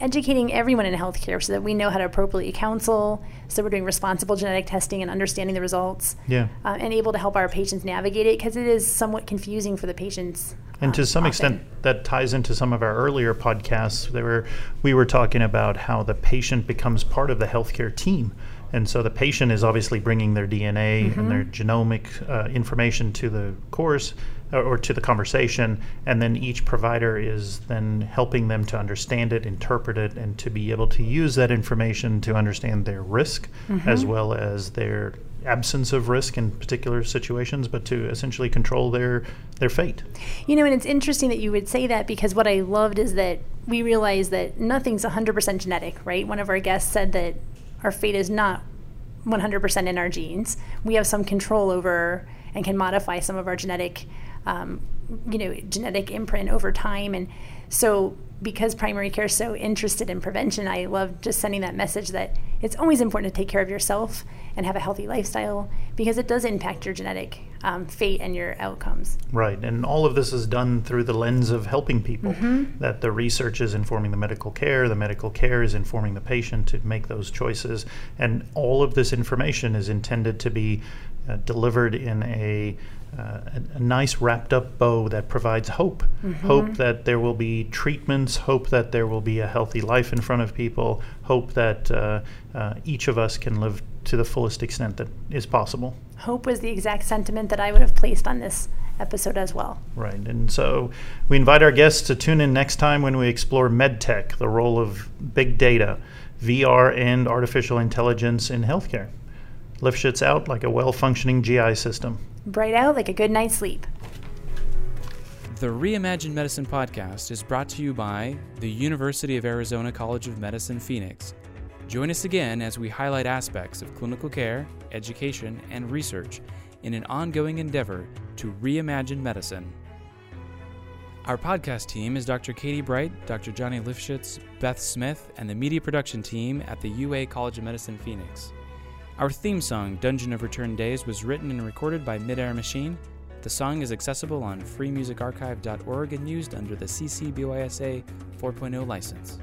S2: educating everyone in healthcare so that we know how to appropriately counsel, so we're doing responsible genetic testing and understanding the results,
S1: Yeah.
S2: uh, and able to help our patients navigate it because it is somewhat confusing for the patients.
S1: And to
S2: um,
S1: some
S2: often.
S1: extent, that ties into some of our earlier podcasts. There were, we were talking about how the patient becomes part of the healthcare team. And so the patient is obviously bringing their DNA and their genomic uh, information to the course or, to the conversation. And then each provider is then helping them to understand it, interpret it, and to be able to use that information to understand their risk mm-hmm. as well as their absence of risk in particular situations, but to essentially control their, their fate.
S2: You know, and it's interesting that you would say that because what I loved is that we realize that nothing's 100% genetic, right? One of our guests said that our fate is not 100% in our genes. We have some control over and can modify some of our genetic, um, you know, genetic imprint over time. And so, because primary care is so interested in prevention, I love just sending that message that it's always important to take care of yourself and have a healthy lifestyle because it does impact your genetic um, fate and your outcomes.
S1: Right, and all of this is done through the lens of helping people. That the research is informing the medical care, the medical care is informing the patient to make those choices, and all of this information is intended to be uh, delivered in a, uh, a, a nice wrapped up bow that provides hope. Hope that there will be treatments, hope that there will be a healthy life in front of people, hope that uh, uh, each of us can live to the fullest extent that is possible.
S2: Hope was the exact sentiment that I would have placed on this episode as well.
S1: Right. And so we invite our guests to tune in next time when we explore medtech, the role of big data, VR, and artificial intelligence in healthcare. Lifshitz out like a well functioning GI system.
S2: Bright out like a good night's sleep.
S3: The Reimagine Medicine podcast is brought to you by the University of Arizona College of Medicine Phoenix. Join us again as we highlight aspects of clinical care, education, and research in an ongoing endeavor to reimagine medicine. Our podcast team is Dr. Katie Bright, Dr. Johnny Lifshitz, Beth Smith, and the media production team at the UA College of Medicine Phoenix. Our theme song, Dungeon of Return Days, was written and recorded by Midair Machine. The song is accessible on freemusicarchive.org and used under the CC BY SA 4.0 license.